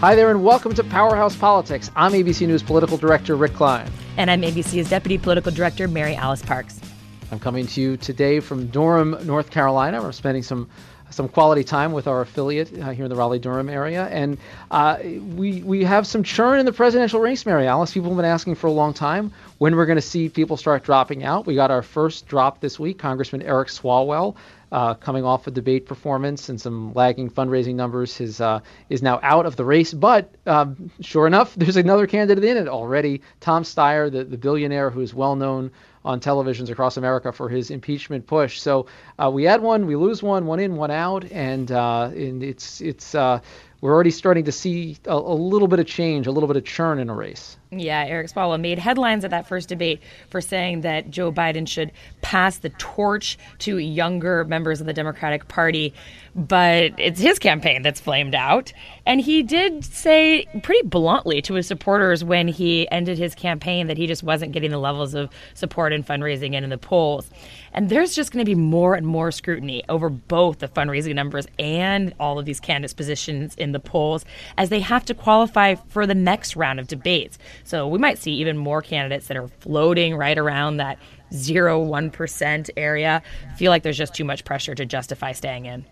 Hi there, and welcome to Powerhouse Politics. I'm ABC News political director Rick Klein. And I'm ABC's deputy political director Mary Alice Parks. I'm coming to you today from Durham, North Carolina. We're spending some some quality time with our affiliate uh, here in the Raleigh Durham area, and uh, we we have some churn in the presidential race, Mary Alice. People have been asking for a long time when we're going to see people start dropping out. We got our first drop this week. Congressman Eric Swalwell uh, coming off a debate performance and some lagging fundraising numbers, his, uh, is now out of the race. But um, sure enough, there's another candidate in it already. Tom Steyer, the, the billionaire who is well known on televisions across America for his impeachment push. So uh, we add one, we lose one, one in, one out, and, uh, and it's it's uh, we're already starting to see a, a, little bit of change, a little bit of churn in a race. Yeah, Eric Swalwell made headlines at that first debate for saying that Joe Biden should pass the torch to younger members of the Democratic Party, but it's his campaign that's flamed out. And he did say pretty bluntly to his supporters when he ended his campaign that he just wasn't getting the levels of support and fundraising and in the polls. And there's just going to be more and more scrutiny over both the fundraising numbers and all of these candidates' positions in the polls as they have to qualify for the next round of debates. So we might see even more candidates that are floating right around that 0 1% area feel like there's just too much pressure to justify staying in.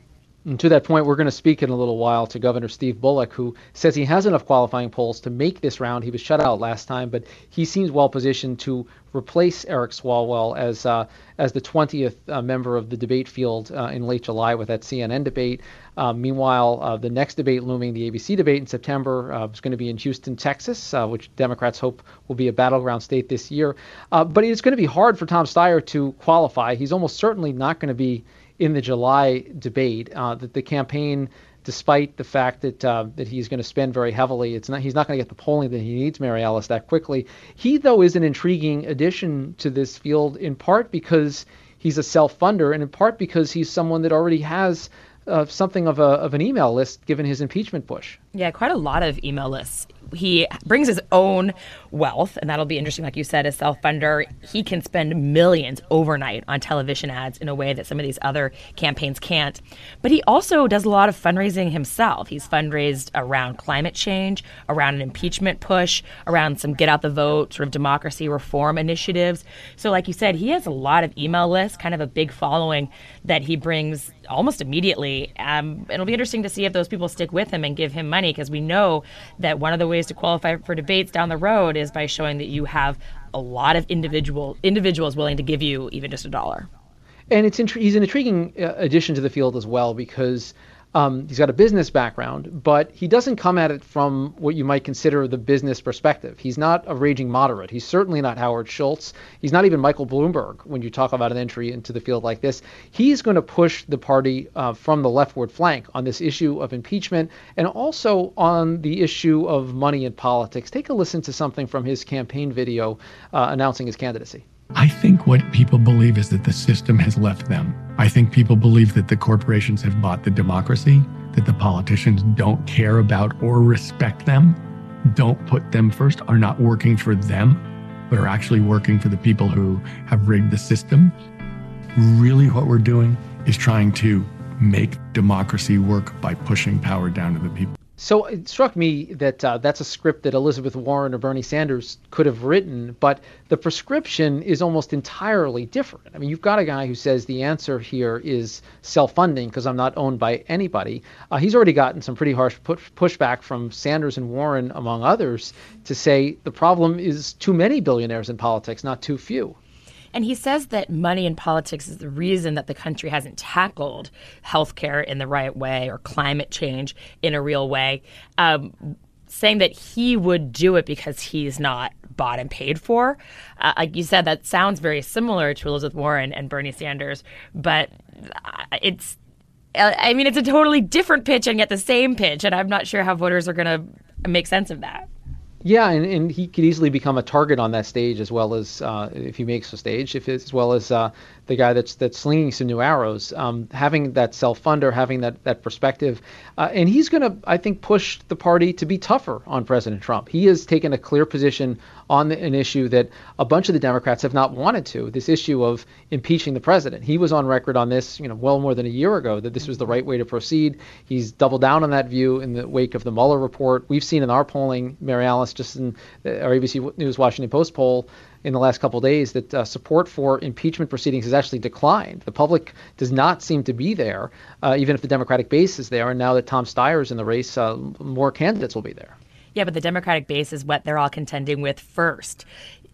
And to that point, we're going to speak in a little while to Governor Steve Bullock, who says he has enough qualifying polls to make this round. He was shut out last time, but he seems well positioned to replace Eric Swalwell as uh, as the 20th uh, member of the debate field uh, in late July with that CNN debate. Uh, meanwhile, uh, the next debate looming, the ABC debate in September, is going to be in Houston, Texas, which Democrats hope will be a battleground state this year. but it's going to be hard for Tom Steyer to qualify. He's almost certainly not going to be in the July debate that the campaign, despite the fact that uh, that he's going to spend very heavily, it's not he's not going to get the polling that he needs, Mary Alice, that quickly. He though is an intriguing addition to this field in part because he's a self-funder and in part because he's someone that already has uh, something of a of an email list given his impeachment push. Yeah, quite a lot of email lists he brings his own wealth, and that'll be interesting. Like you said, as self funder, he can spend millions overnight on television ads in a way that some of these other campaigns can't. But he also does a lot of fundraising himself. He's fundraised around climate change, around an impeachment push, around some get out the vote, sort of democracy reform initiatives. So, like you said, he has a lot of email lists, kind of a big following that he brings almost immediately. Um, it'll be interesting to see if those people stick with him and give him money because we know that one of the ways to qualify for debates down the road is by showing that you have a lot of individual individuals willing to give you even just a dollar. And it's int- he's an intriguing uh, addition to the field as well because um, he's got a business background, but he doesn't come at it from what you might consider the business perspective. He's not a raging moderate. He's certainly not Howard Schultz. He's not even Michael Bloomberg when you talk about an entry into the field like this. He's going to push the party uh, from the leftward flank on this issue of impeachment and also on the issue of money in politics. Take a listen to something from his campaign video uh, announcing his candidacy. I think what people believe is that the system has left them. I think people believe that the corporations have bought the democracy, that the politicians don't care about or respect them, don't put them first, are not working for them, but are actually working for the people who have rigged the system. Really, what we're doing is trying to make democracy work by pushing power down to the people. So it struck me that uh, that's a script that Elizabeth Warren or Bernie Sanders could have written, but the prescription is almost entirely different. I mean, you've got a guy who says the answer here is self-funding because I'm not owned by anybody. Uh, he's already gotten some pretty harsh push- pushback from Sanders and Warren, among others, to say the problem is too many billionaires in politics, not too few. And he says that money in politics is the reason that the country hasn't tackled healthcare in the right way or climate change in a real way. Um, saying that he would do it because he's not bought and paid for. Uh, like you said, that sounds very similar to Elizabeth Warren and Bernie Sanders, but uh, it's. I mean, it's a totally different pitch and yet the same pitch, and I'm not sure how voters are going to make sense of that. Yeah, and, and he could easily become a target on that stage as well as uh, if he makes a stage, if as well as uh, the guy that's that's slinging some new arrows. Um, having that self funder, having that that perspective, uh, and he's going to, I think, push the party to be tougher on President Trump. He has taken a clear position on an issue that a bunch of the Democrats have not wanted to. This issue of impeaching the president. He was on record on this, you know, well more than a year ago that this was the right way to proceed. He's doubled down on that view in the wake of the Mueller report. We've seen in our polling, Mary Alice, just in our ABC News Washington Post poll in the last couple days that uh, support for impeachment proceedings has actually declined. The public does not seem to be there, uh, even if the Democratic base is there. And now that Tom Steyer is in the race, uh, more candidates will be there. Yeah, but the Democratic base is what they're all contending with first.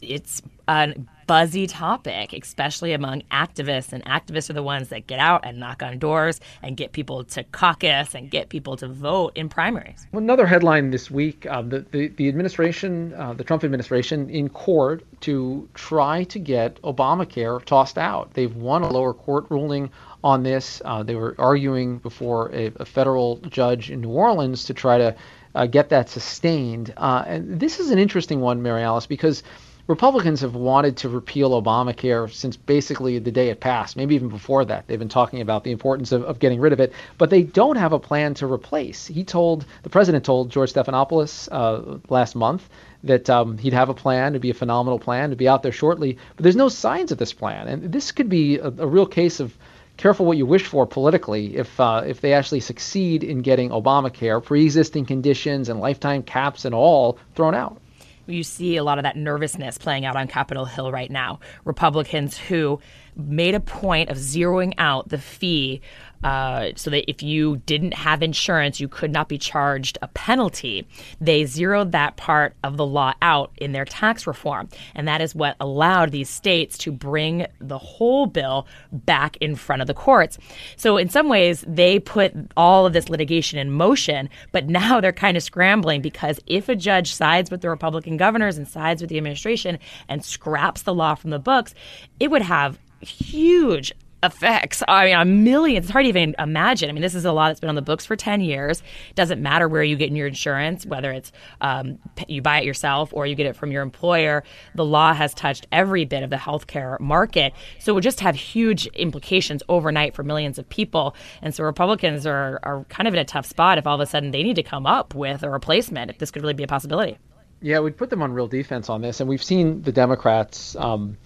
It's a buzzy topic, especially among activists. And activists are the ones that get out and knock on doors and get people to caucus and get people to vote in primaries. Well, another headline this week uh, the, the, the, administration, uh, the Trump administration, in court to try to get Obamacare tossed out. They've won a lower court ruling on this. Uh, they were arguing before a, a, federal judge in New Orleans to try to uh, get that sustained. Uh, and this is an interesting one, Mary Alice, because Republicans have wanted to repeal Obamacare since basically the day it passed, maybe even before that. They've been talking about the importance of, of getting rid of it, but they don't have a plan to replace. He told, the president told George Stephanopoulos uh, last month that um, he'd have a plan, it'd be a phenomenal plan, to be out there shortly, but there's no signs of this plan. And this could be a, a real case of careful what you wish for politically if uh, if they actually succeed in getting Obamacare, pre-existing conditions and lifetime caps and all thrown out you see a lot of that nervousness playing out on Capitol Hill right now. Republicans who made a point of zeroing out the fee uh, so that if you didn't have insurance, you could not be charged a penalty. They zeroed that part of the law out in their tax reform. And that is what allowed these states to bring the whole bill back in front of the courts. So, in some ways, they put all of this litigation in motion, but now they're kind of scrambling because if a judge sides with the Republican governors and sides with the administration and scraps the law from the books, it would have huge effects. I mean, a million. It's hard to even imagine. I mean, this is a law that's been on the books for 10 years. It Doesn't matter where you get your insurance, whether it's um, you buy it yourself or you get it from your employer. The law has touched every bit of the healthcare market. So it would just have huge implications overnight for millions of people. And so Republicans are, are kind of in a tough spot if all of a sudden they need to come up with a replacement, if this could really be a possibility. Yeah, we'd put them on real defense on this. And we've seen the Democrats. Um,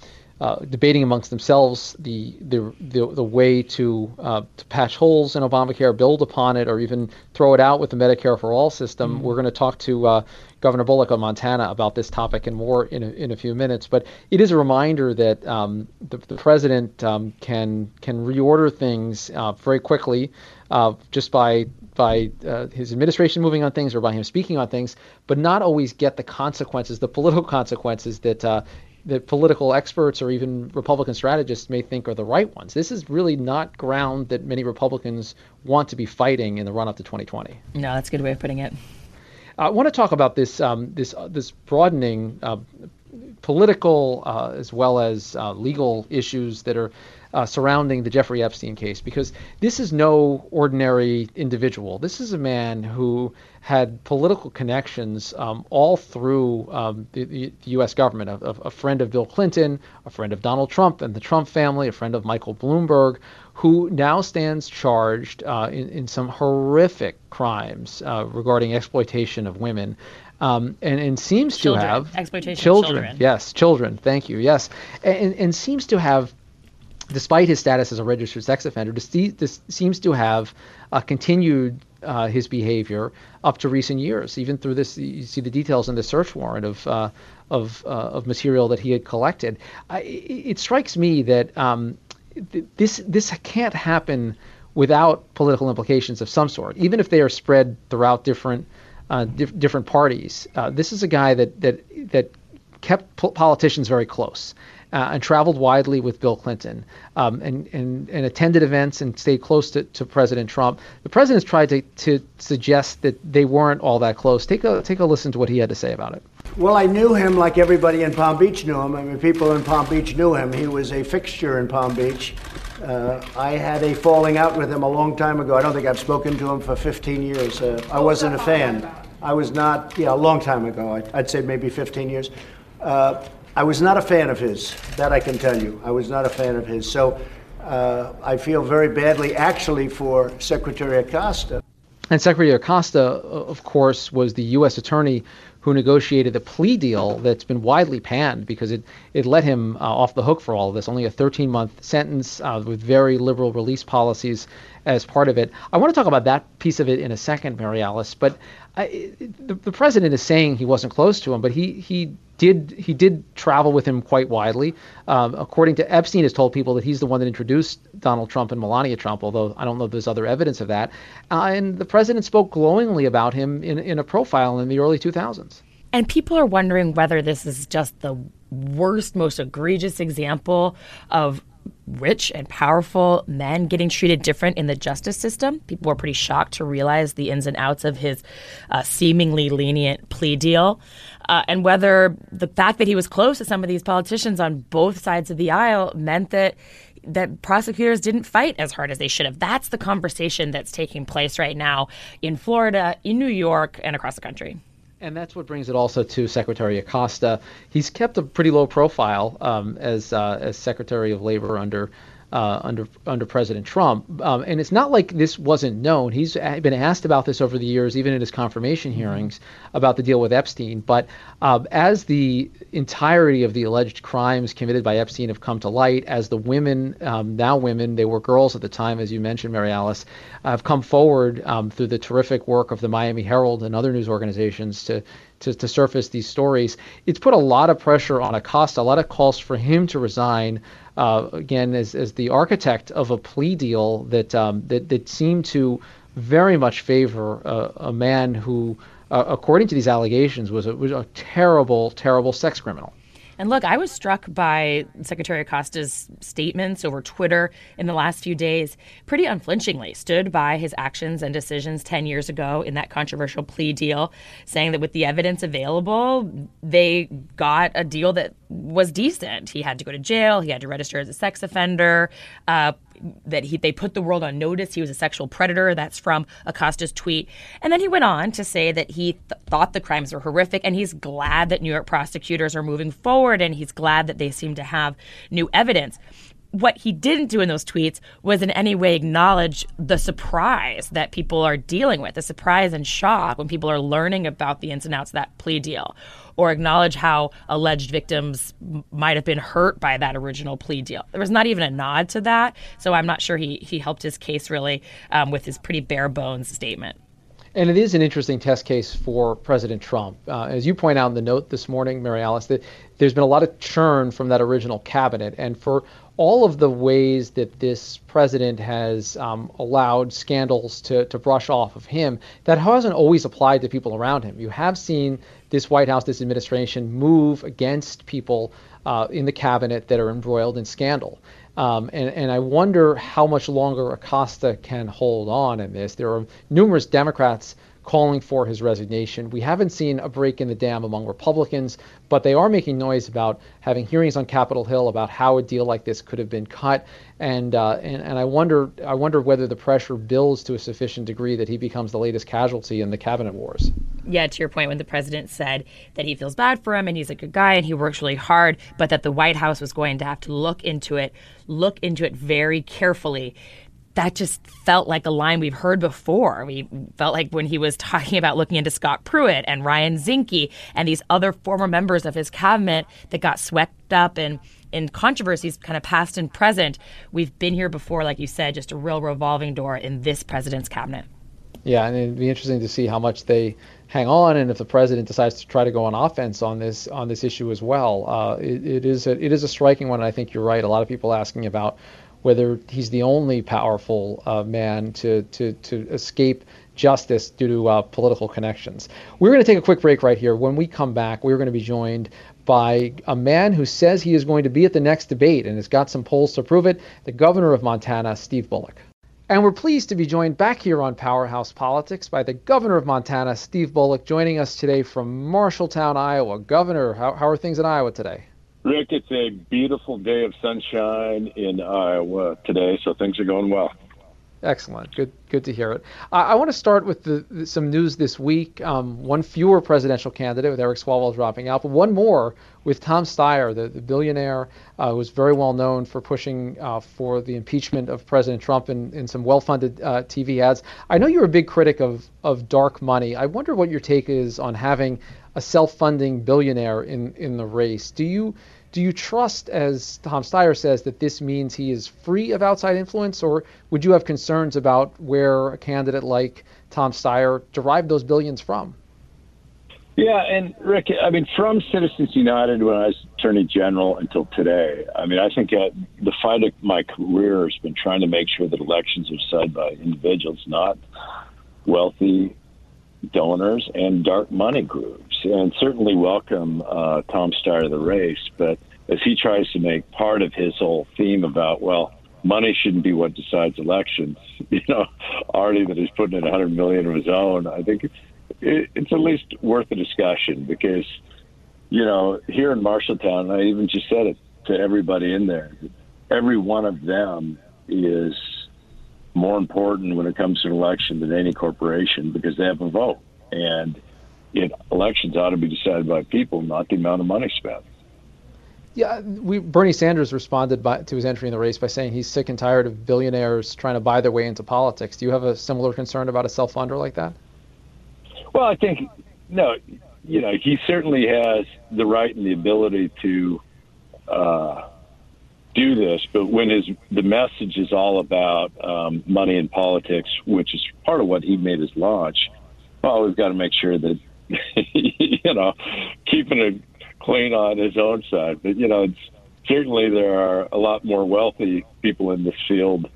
uh, debating amongst themselves the the the, the way to uh, to patch holes in Obamacare, build upon it, or even throw it out with the Medicare for All system. Mm-hmm. We're going to talk to uh, Governor Bullock of Montana about this topic and more in a, in a few minutes. But it is a reminder that um, the, the, president um, can can reorder things uh, very quickly uh, just by by uh, his administration moving on things or by him speaking on things, but not always get the consequences, the political consequences that uh, that political experts or even Republican strategists may think are the right ones. This is really not ground that many Republicans want to be fighting in the run up to 2020. No, that's a good way of putting it. I want to talk about this um, this uh, this broadening uh, political uh, as well as uh, legal issues that are uh, surrounding the Jeffrey Epstein case because this is no ordinary individual. This is a man who had political connections um, all through um, the, the, U.S. government. A, a, friend of Bill Clinton, a friend of Donald Trump and the Trump family, a friend of Michael Bloomberg, who now stands charged uh, in, in, some horrific crimes uh, regarding exploitation of women. Um, and, and seems children. to have exploitation children, children. Yes, children. Thank you. Yes, and, and seems to have despite his status as a registered sex offender, this, seems to have uh, continued uh, his behavior up to recent years. Even through this, you see the details in the search warrant of uh, of, uh, of material that he had collected. I, it strikes me that um, th- this this can't happen without political implications of some sort, even if they are spread throughout different uh, dif- different parties. Uh, this is a guy that that that kept po- politicians very close uh, and traveled widely with Bill Clinton um, and, and, and attended events and stayed close to, to President Trump. The president's tried to, to suggest that they weren't all that close. Take a, take a listen to what he had to say about it. Well, I knew him like everybody in Palm Beach knew him. I mean, people in Palm Beach knew him. He was a fixture in Palm Beach. Uh, I had a falling out with him a long time ago. I don't think I've spoken to him for 15 years. Uh, I wasn't a fan. I was not, yeah, a long time ago. I'd, I'd say maybe 15 years. Uh, I was not a fan of his. That I can tell you. I was not a fan of his. So uh, I feel very badly, actually, for Secretary Acosta. And Secretary Acosta, of course, was the U.S. attorney who negotiated the plea deal that's been widely panned because it, it let him uh, off the hook for all of this. Only a 13 month sentence uh, with very liberal release policies as part of it. I want to talk about that piece of it in a second, Mary Alice. But I, the, the president is saying he wasn't close to him, but he, he did he did travel with him quite widely. Um, according to Epstein, has told people that he's the one that introduced Donald Trump and Melania Trump, although I don't know if there's other evidence of that. Uh, and the president spoke glowingly about him in, in a profile in the early 2000s. And people are wondering whether this is just the worst, most egregious example of rich and powerful men getting treated different in the justice system. People were pretty shocked to realize the ins and outs of his uh, seemingly lenient plea deal. Uh, and whether the fact that he was close to some of these politicians on both sides of the aisle meant that that prosecutors didn't fight as hard as they should have. That's the conversation that's taking place right now in Florida, in New York, and across the country. And that's what brings it also to Secretary Acosta. He's kept a pretty low profile um, as uh, as Secretary of Labor under uh, under under President Trump. Um, and it's not like this wasn't known. He's been asked about this over the years, even in his confirmation mm-hmm. hearings about the deal with Epstein. But uh, as the entirety of the alleged crimes committed by Epstein have come to light, as the women, um, now women, they were girls at the time, as you mentioned, Mary Alice, have come forward um, through the terrific work of the Miami Herald and other news organizations to to, to surface these stories. It's put a lot of pressure on Acosta, a lot of calls for him to resign. Uh, again, as, as the architect of a plea deal that um, that, that seemed to very much favor a, a man who, uh, according to these allegations, was a, was a terrible, terrible sex criminal. And look, I was struck by Secretary Acosta's statements over Twitter in the last few days, pretty unflinchingly stood by his actions and decisions 10 years ago in that controversial plea deal, saying that with the evidence available, they got a deal that was decent. He had to go to jail, he had to register as a sex offender, uh, that he they put the world on notice he was a sexual predator. That's from Acosta's tweet. And then he went on to say that he th- thought the crimes were horrific and he's glad that New York prosecutors are moving forward and he's glad that they seem to have new evidence what he didn't do in those tweets was in any way acknowledge the surprise that people are dealing with, the surprise and shock when people are learning about the ins and outs of that plea deal, or acknowledge how alleged victims might have been hurt by that original plea deal. There was not even a nod to that, so I'm not sure he, he helped his case really um, with his pretty bare bones statement. And it is an interesting test case for President Trump. Uh, as you point out in the note this morning, Mary Alice, that there's been a lot of churn from that original cabinet. And for all of the ways that this president has um, allowed scandals to, to brush off of him, that hasn't always applied to people around him. You have seen this White House, this administration move against people uh, in the cabinet that are embroiled in scandal. Um, and, and I wonder how much longer Acosta can hold on in this. There are numerous Democrats calling for his resignation. We haven't seen a break in the dam among Republicans, but they are making noise about having hearings on Capitol Hill about how a deal like this could have been cut. And uh, and, and I wonder I wonder whether the pressure builds to a sufficient degree that he becomes the latest casualty in the cabinet wars. Yeah, to your point, when the president said that he feels bad for him and he's a good guy and he works really hard, but that the White House was going to have to look into it, look into it very carefully that just felt like a line we've heard before. We felt like when he was talking about looking into Scott Pruitt and Ryan Zinke and these other former members of his cabinet that got swept up in in controversies kind of past and present. We've been here before, like you said, just a real revolving door in this president's cabinet. Yeah, and it'd be interesting to see how much they hang on, and if the president decides to try to go on offense on this on this issue as well. Uh, it, it is a, it is a striking one. I think you're right. A lot of people asking about whether he's the only powerful uh, man to, to, to escape justice due to uh, political connections. We're going to take a quick break right here. When we come back, we're going to be joined by a man who says he is going to be at the next debate and has got some polls to prove it, the governor of Montana, Steve Bullock. And we're pleased to be joined back here on Powerhouse Politics by the governor of Montana, Steve Bullock, joining us today from Marshalltown, Iowa. Governor, how, how are things in Iowa today? Rick, it's a beautiful day of sunshine in Iowa today, so things are going well. Excellent. Good. Good to hear it. I want to start with the, the, some news this week. Um, one fewer presidential candidate with Eric Swalwell dropping out, but one more with Tom Steyer, the, the billionaire uh, who was very well known for pushing uh, for the impeachment of President Trump in, in some well-funded uh, TV ads. I know you're a big critic of of dark money. I wonder what your take is on having a self-funding billionaire in in the race. Do you do you trust, as Tom Steyer says, that this means he is free of outside influence, or would you have concerns about where a candidate like Tom Steyer derived those billions from? Yeah, and Rick, I mean, from Citizens United when I was Attorney General until today, I mean, I think uh, the fight of my career has been trying to make sure that elections are decided by individuals, not wealthy donors and dark money groups. And certainly welcome uh, Tom Steyer to the race, but as he tries to make part of his whole theme about, well, money shouldn't be what decides elections, you know, already that he's putting in 100 million of his own, I think it, it's at least worth a discussion because, you know, here in Marshalltown, I even just said it to everybody in there, every one of them is more important when it comes to an election than any corporation because they have a vote. And it, elections ought to be decided by people, not the amount of money spent. Yeah, we, Bernie Sanders responded by, to his entry in the race by saying he's sick and tired of billionaires trying to buy their way into politics. Do you have a similar concern about a self-funder like that? Well, I think no. You know, he certainly has the right and the ability to uh, do this, but when his the message is all about um, money and politics, which is part of what he made his launch, well, we've got to make sure that you know keeping it clean on his own side. But you know, it's, certainly there are a lot more wealthy people in this field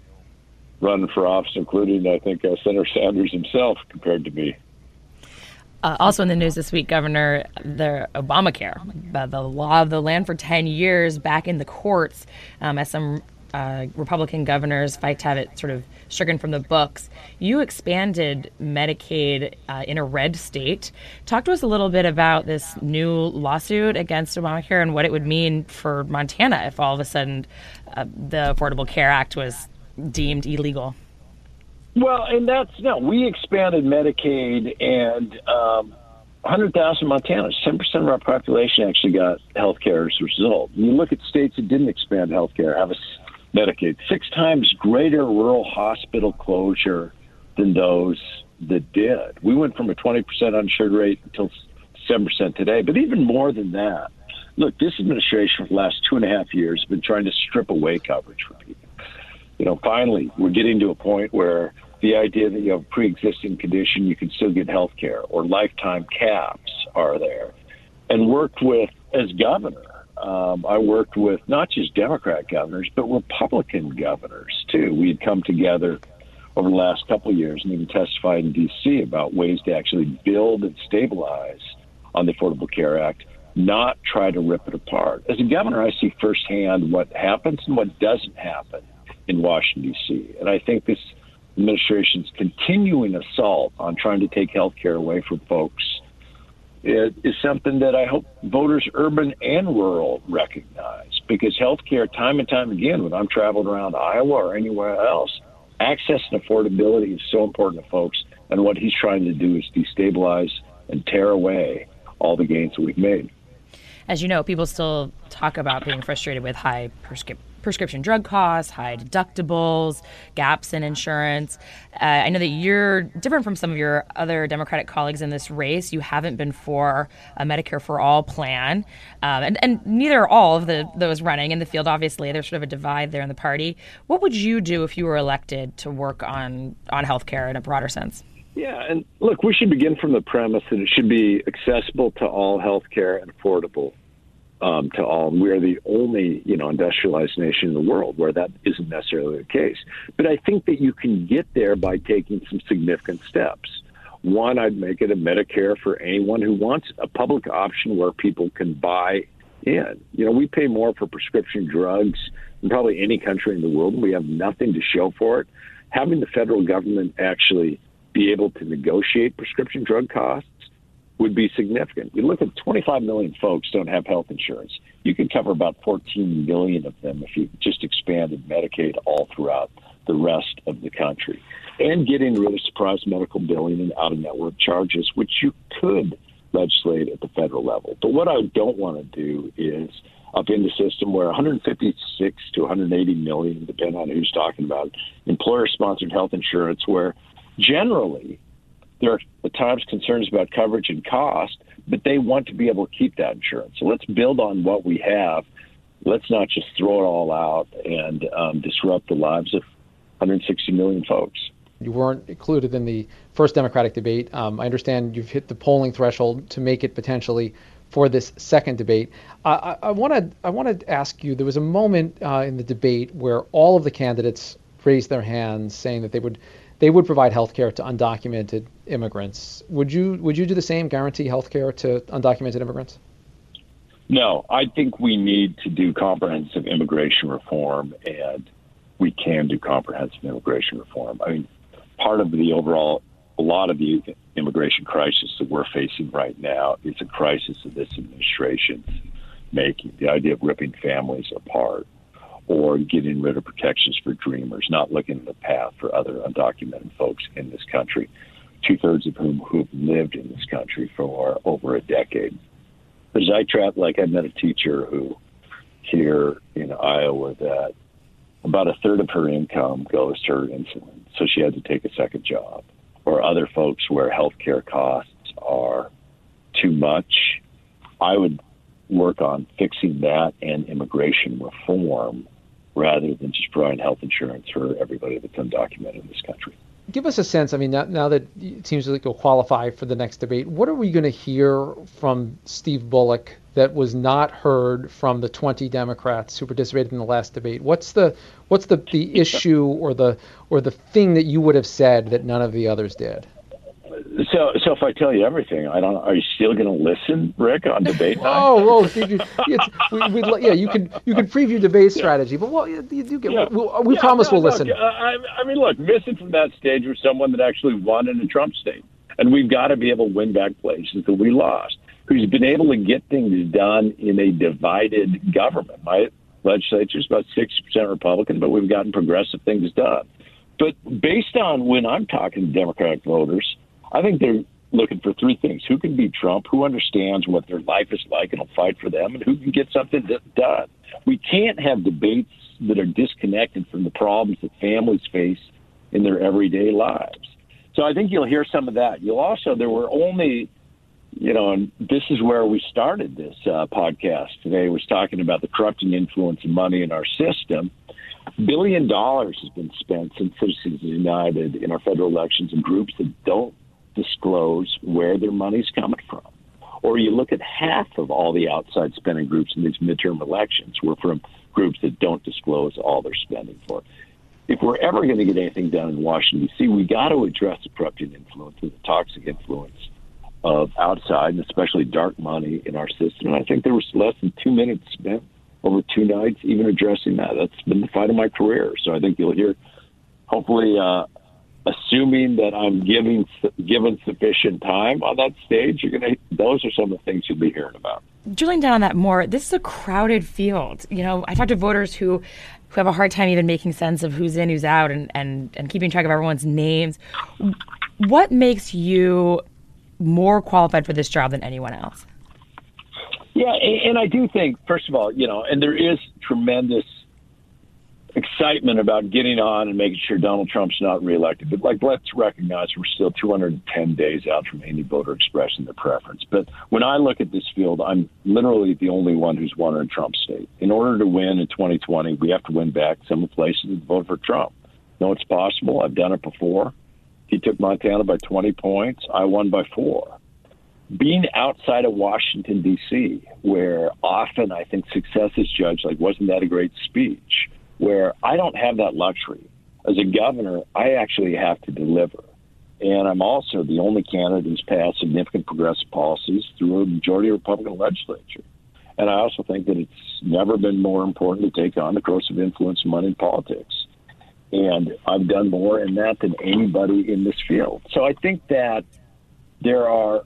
running for office, including I think uh, Senator Sanders himself, compared to me. Uh, also in the news this week, Governor, the Obamacare, the, the, law of the land for 10 years back in the courts um, as some uh, Republican governors fight to have it sort of stricken from the books. You expanded Medicaid uh, in a red state. Talk to us a little bit about this new lawsuit against Obamacare and what it would mean for Montana if all of a sudden uh, the Affordable Care Act was deemed illegal. Well, and that's no. We expanded Medicaid, and um, 100,000 Montanans, 10% of our population actually got health care as a result. You look at states that didn't expand health care, have a Medicaid, six times greater rural hospital closure than those that did. We went from a 20% uninsured rate until 7% today, but even more than that. Look, this administration for the last two and a half years has been trying to strip away coverage for people you know, finally, we're getting to a point where the idea that you have a pre-existing condition, you can still get health care, or lifetime caps are there. And worked with, as governor, um, I worked with not just Democrat governors, but Republican governors too. We had come together over the last couple of years and even testified in D.C. about ways to actually build and stabilize on the Affordable Care Act, not try to rip it apart. As a governor, I see firsthand what happens and what doesn't happen in Washington, D.C. And I think this administration's continuing assault on trying to take health care away from folks is something that I hope voters, urban and rural, recognize. Because health care, time and time again, when I'm traveling around Iowa or anywhere else, access and affordability is so important to folks. And what he's trying to do is destabilize and tear away all the gains that we've made. As you know, people still talk about being frustrated with high prescription prescription drug costs, high deductibles, gaps in insurance. Uh, I know that you're different from some of your other Democratic colleagues in this race. You haven't been for a Medicare for All plan, um, and, and neither are all of the those running in the field. Obviously, there's sort of a divide there in the party. What would you do if you were elected to work on on healthcare in a broader sense? Yeah, and look, we should begin from the premise that it should be accessible to all healthcare and affordable um, to all. And we are the only, you know, industrialized nation in the world where that isn't necessarily the case. But I think that you can get there by taking some significant steps. One, I'd make it a Medicare for anyone who wants a public option where people can buy in. You know, we pay more for prescription drugs than probably any country in the world, we have nothing to show for it. Having the federal government actually be able to negotiate prescription drug costs would be significant. You look at 25 million folks don't have health insurance. You could cover about 14 million of them if you just expanded Medicaid all throughout the rest of the country and getting rid of surprise medical billing and out of network charges, which you could legislate at the federal level. But what I don't want to do is up in the system where 156 to 180 million, depending on who's talking about, employer sponsored health insurance, where generally there are at times concerns about coverage and cost, but they want to be able to keep that insurance. So let's build on what we have. Let's not just throw it all out and um, disrupt the lives of 160 million folks. You weren't included in the first Democratic debate. Um, I understand you've hit the polling threshold to make it potentially for this second debate. I want to I want to ask you. There was a moment uh, in the debate where all of the candidates raised their hands, saying that they would they would provide health care to undocumented immigrants. Would you would you do the same? Guarantee health care to undocumented immigrants? No, I think we need to do comprehensive immigration reform, and we can do comprehensive immigration reform. I mean, part of the overall, a lot of the immigration crisis that we're facing right now is a crisis of this administration's making. The idea of ripping families apart or getting rid of protections for dreamers, not looking at the path for other undocumented folks in this country, two thirds of whom who've lived in this country for over a decade. As I trapped, like I met a teacher who here in Iowa that about a third of her income goes to her insulin, so she had to take a second job. Or other folks where healthcare costs are too much. I would work on fixing that and immigration reform rather than just providing health insurance for everybody that's undocumented in this country. Give us a sense. I mean, now, now that it seems like you'll qualify for the next debate, what are we going to hear from Steve Bullock that was not heard from the 20 Democrats who participated in the last debate? What's the what's the, the issue or the or the thing that you would have said that none of the others did? So, so if I tell you everything, I don't. Are you still going to listen, Rick, on debate night? oh, well, it's, we, we, yeah, you can you can preview debate strategy, but well, you, you do get. Yeah. we we yeah, promise no, we'll listen. Uh, I, I mean, look, missing from that stage was someone that actually won in a Trump state, and we've got to be able to win back places that we lost. Who's been able to get things done in a divided government? My legislature is about sixty percent Republican, but we've gotten progressive things done. But based on when I'm talking to Democratic voters I think they're looking for three things: who can beat Trump, who understands what their life is like and will fight for them, and who can get something done. We can't have debates that are disconnected from the problems that families face in their everyday lives. So I think you'll hear some of that. You'll also there were only you know, and this is where we started this uh, podcast today. Was talking about the corrupting influence of money in our system. Billion dollars has been spent since Citizens United in our federal elections and groups that don't disclose where their money's coming from. Or you look at half of all the outside spending groups in these midterm elections were from groups that don't disclose all their spending for. If we're ever going to get anything done in Washington, D.C., we got to address the corrupting influence and the toxic influence of outside and especially dark money in our system. And I think there was less than two minutes spent over two nights even addressing that. That's been the fight of my career. So I think you'll hear, hopefully, uh, assuming that I'm giving given sufficient time on that stage, you're gonna. Those are some of the things you'll be hearing about. Drilling down on that more, this is a crowded field. You know, I talk to voters who who have a hard time even making sense of who's in, who's out, and and and keeping track of everyone's names. What makes you more qualified for this job than anyone else? Yeah, and I do think, first of all, you know, and there is tremendous excitement about getting on and making sure Donald Trump's not reelected. But like, let's recognize we're still 210 days out from any voter expressing their preference. But when I look at this field, I'm literally the only one who's won in Trump state. In order to win in 2020, we have to win back some of the places that vote for Trump. No, it's possible. I've done it before. He took Montana by 20 points. I won by four. Being outside of Washington, D.C., where often I think success is judged like, wasn't that a great speech? Where I don't have that luxury. As a governor, I actually have to deliver. And I'm also the only candidate who's passed significant progressive policies through a majority Republican legislature. And I also think that it's never been more important to take on the corrosive influence of money in politics. And I've done more in that than anybody in this field. So I think that there are,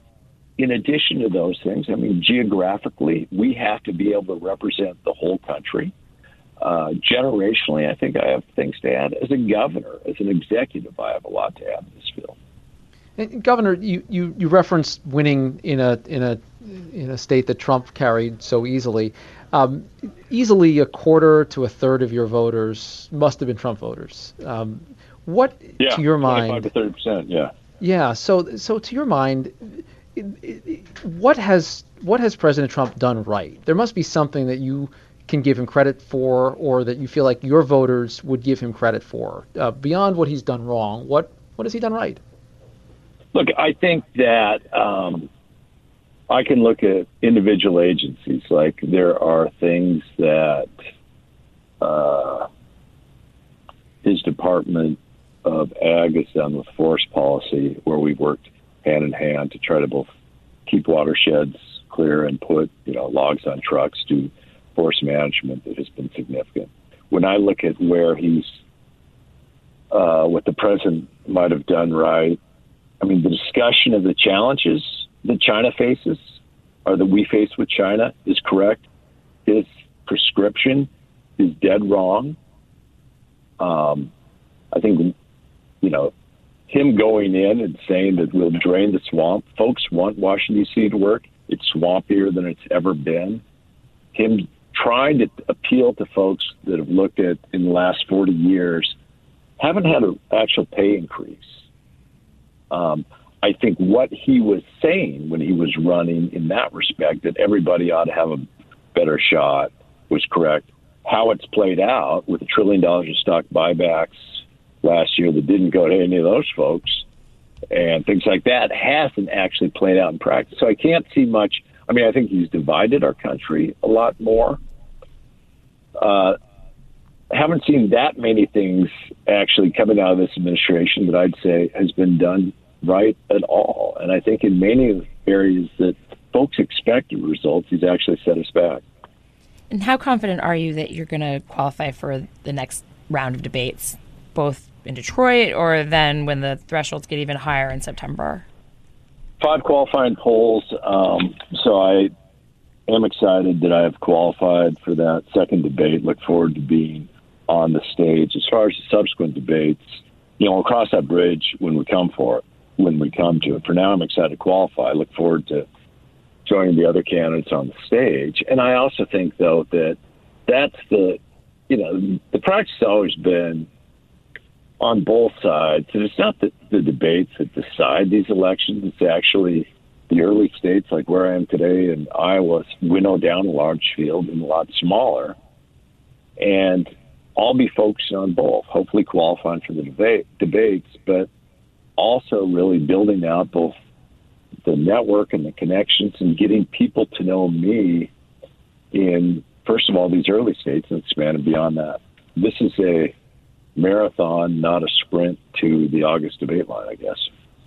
in addition to those things, I mean, geographically, we have to be able to represent the whole country uh, generationally, I think I have things to add. As a governor, as an executive, I have a lot to add to this field. And Governor, you, you, you referenced winning in a in a in a state that Trump carried so easily. Um, easily a quarter to a third of your voters must have been Trump voters. Um, what yeah, to your mind? to thirty percent. Yeah. Yeah. So so to your mind, what has what has President Trump done right? There must be something that you can give him credit for, or that you feel like your voters would give him credit for, uh, beyond what he's done wrong. What what has he done right? Look, I think that um, I can look at individual agencies. Like there are things that uh, his Department of Ag has done with forest policy, where we've worked hand in hand to try to both keep watersheds clear and put you know logs on trucks, do forest management that has been significant. When I look at where he's uh, what the president might have done right, I mean the discussion of the challenges that China faces or that we face with China is correct. His prescription is dead wrong. Um, I think, you know, him going in and saying that we'll drain the swamp. Folks want Washington, D.C. to work. It's swampier than it's ever been. Him trying to appeal to folks that have looked at in the last 40 years haven't had an actual pay increase. Um, I think what he was saying when he was running in that respect, that everybody ought to have a better shot, was correct. How it's played out with a trillion dollars of stock buybacks last year that didn't go to any of those folks and things like that hasn't actually played out in practice. So I can't see much. I mean, I think he's divided our country a lot more. Uh, haven't seen that many things actually coming out of this administration that I'd say has been done right at all. And I think in many of areas that folks expected results, he's actually set us back. And how confident are you that you're going to qualify for the next round of debates, both in Detroit or then when the thresholds get even higher in September? Five qualifying polls. Um, so I am excited that I have qualified for that second debate. Look forward to being on the stage. As far as the subsequent debates, you know, we'll cross that bridge when we come for it when we come to it. For now, I'm excited to qualify. I look forward to joining the other candidates on the stage. And I also think, though, that that's the, you know, the practice has always been on both sides. And it's not the, the debates that decide these elections, it's actually the early states like where I am today in Iowa winnow down a large field and a lot smaller. And I'll be focusing on both, hopefully qualifying for the debate, debates, but also really building out both the network and the connections and getting people to know me in first of all these early states and expanding beyond that. This is a marathon, not a sprint to the August debate line, I guess.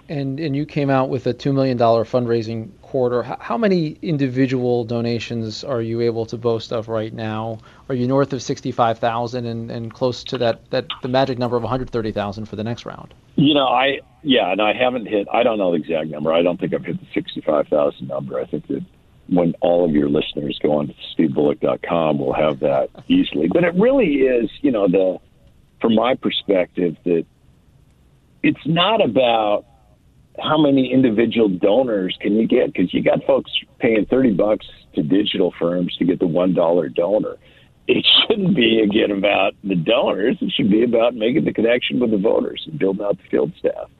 And and you came out with a two million dollar fundraising quarter. How many individual donations are you able to boast of right now? Are you north of sixty five thousand and, and close to that, that the magic number of one hundred thirty thousand for the next round? You know, I yeah, and I haven't hit. I don't know the exact number. I don't think I've hit the sixty-five thousand number. I think that when all of your listeners go on to stevebullock.com, we'll have that easily. But it really is, you know, the from my perspective that it's not about how many individual donors can you get because you got folks paying 30 bucks to digital firms to get the one dollar donor it shouldn't be again about the donors. It should be about making the connection with the voters and building out the field staff.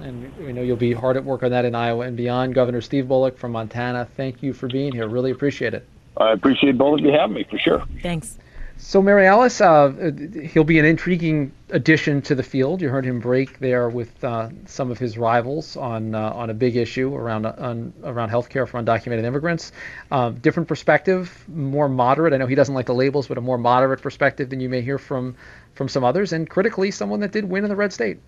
And we know you'll be hard at work on that in Iowa and beyond. Governor Steve Bullock from Montana, thank you for being here. Really appreciate it. I appreciate both of you having me for sure. Thanks. So Mary Alice, uh, he'll be an intriguing addition to the field. You heard him break there with uh, some of his rivals on uh, on a big issue around on, around healthcare for undocumented immigrants. Uh, different perspective, more moderate. I know he doesn't like the labels, but a more moderate perspective than you may hear from from some others. And critically, someone that did win in the red state.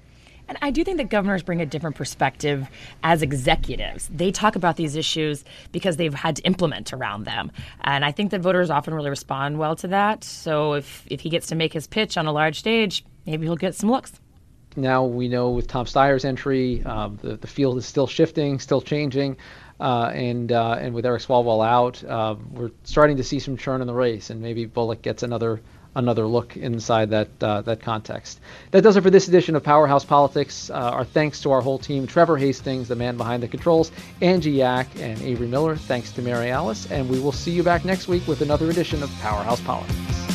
And I do think that governors bring a different perspective as executives. They talk about these issues because they've had to implement around them. And I think that voters often really respond well to that. So if, if he gets to make his pitch on a large stage, maybe he'll get some looks. Now we know with Tom Steyer's entry, um, the, the field is still shifting, still changing. uh, and uh, and with Eric Swalwell out, uh, we're starting to see some churn in the race, and maybe Bullock gets another another look inside that uh, that context. That does it for this edition of Powerhouse Politics. Uh, our thanks to our whole team: Trevor Hastings, the man behind the controls, Angie Yack, and Avery Miller. Thanks to Mary Alice, and we will see you back next week with another edition of Powerhouse Politics.